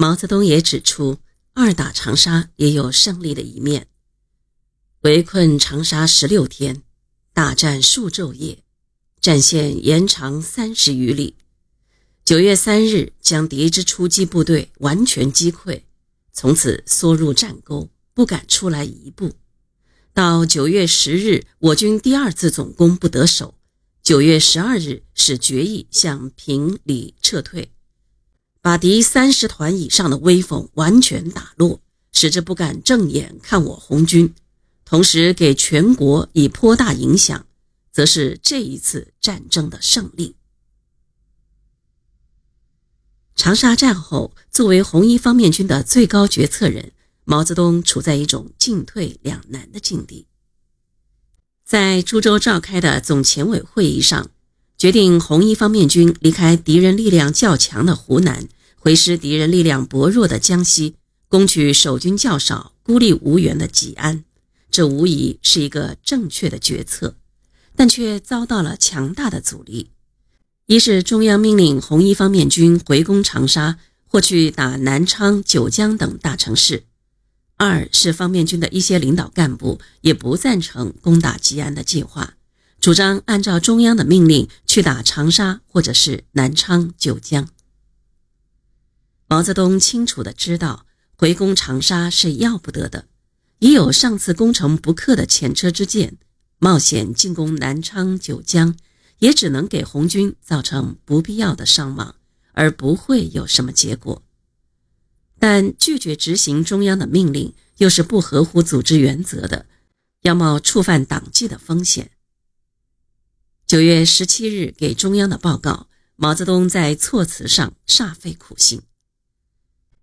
毛泽东也指出，二打长沙也有胜利的一面。围困长沙十六天，大战数昼夜，战线延长三十余里。九月三日，将敌之出击部队完全击溃，从此缩入战沟，不敢出来一步。到九月十日，我军第二次总攻不得手。九月十二日，使决议向平里撤退，把敌三十团以上的威风完全打落，使之不敢正眼看我红军。同时，给全国以颇大影响，则是这一次战争的胜利。长沙战后，作为红一方面军的最高决策人，毛泽东处在一种进退两难的境地。在株洲召开的总前委会议上，决定红一方面军离开敌人力量较强的湖南，回师敌人力量薄弱的江西，攻取守军较少、孤立无援的吉安。这无疑是一个正确的决策，但却遭到了强大的阻力。一是中央命令红一方面军回攻长沙或去打南昌、九江等大城市；二是方面军的一些领导干部也不赞成攻打吉安的计划，主张按照中央的命令去打长沙或者是南昌、九江。毛泽东清楚地知道，回攻长沙是要不得的。已有上次攻城不克的前车之鉴，冒险进攻南昌、九江，也只能给红军造成不必要的伤亡，而不会有什么结果。但拒绝执行中央的命令，又是不合乎组织原则的，要冒触犯党纪的风险。九月十七日给中央的报告，毛泽东在措辞上煞费苦心。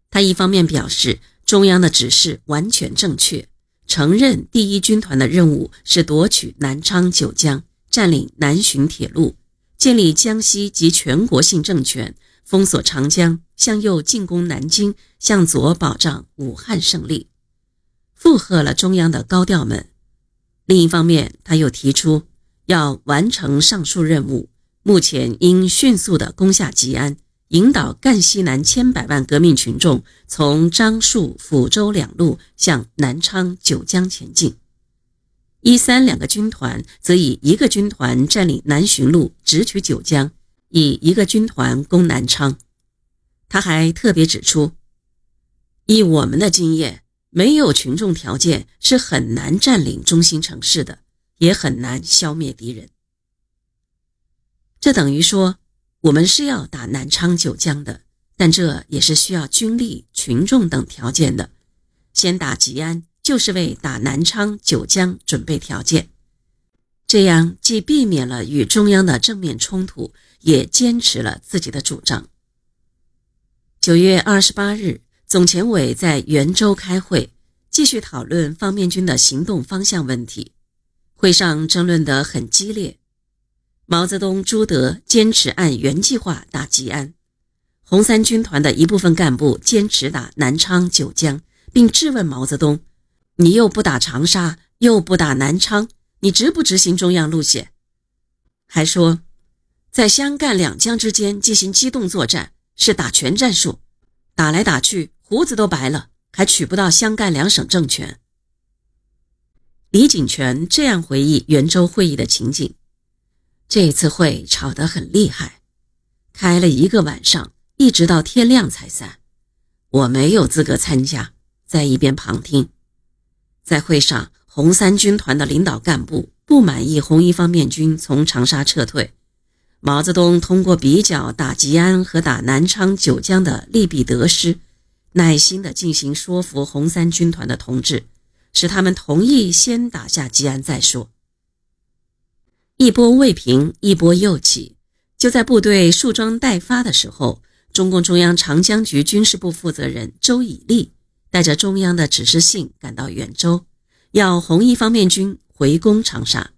他一方面表示。中央的指示完全正确，承认第一军团的任务是夺取南昌、九江，占领南浔铁路，建立江西及全国性政权，封锁长江，向右进攻南京，向左保障武汉胜利，附和了中央的高调们。另一方面，他又提出要完成上述任务，目前应迅速地攻下吉安。引导赣西南千百万革命群众从樟树、抚州两路向南昌、九江前进。一三两个军团则以一个军团占领南浔路，直取九江；以一个军团攻南昌。他还特别指出，以我们的经验，没有群众条件是很难占领中心城市的，也很难消灭敌人。这等于说。我们是要打南昌、九江的，但这也是需要军力、群众等条件的。先打吉安，就是为打南昌、九江准备条件。这样既避免了与中央的正面冲突，也坚持了自己的主张。九月二十八日，总前委在袁州开会，继续讨论方面军的行动方向问题。会上争论得很激烈。毛泽东、朱德坚持按原计划打吉安，红三军团的一部分干部坚持打南昌、九江，并质问毛泽东：“你又不打长沙，又不打南昌，你执不执行中央路线？”还说，在湘赣两江之间进行机动作战是打全战术，打来打去胡子都白了，还取不到湘赣两省政权。李井泉这样回忆袁州会议的情景。这次会吵得很厉害，开了一个晚上，一直到天亮才散。我没有资格参加，在一边旁听。在会上，红三军团的领导干部不满意红一方面军从长沙撤退。毛泽东通过比较打吉安和打南昌、九江的利弊得失，耐心地进行说服红三军团的同志，使他们同意先打下吉安再说。一波未平，一波又起。就在部队树桩待发的时候，中共中央长江局军事部负责人周以立带着中央的指示信赶到远州，要红一方面军回攻长沙。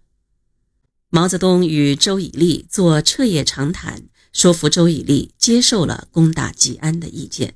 毛泽东与周以立做彻夜长谈，说服周以立接受了攻打吉安的意见。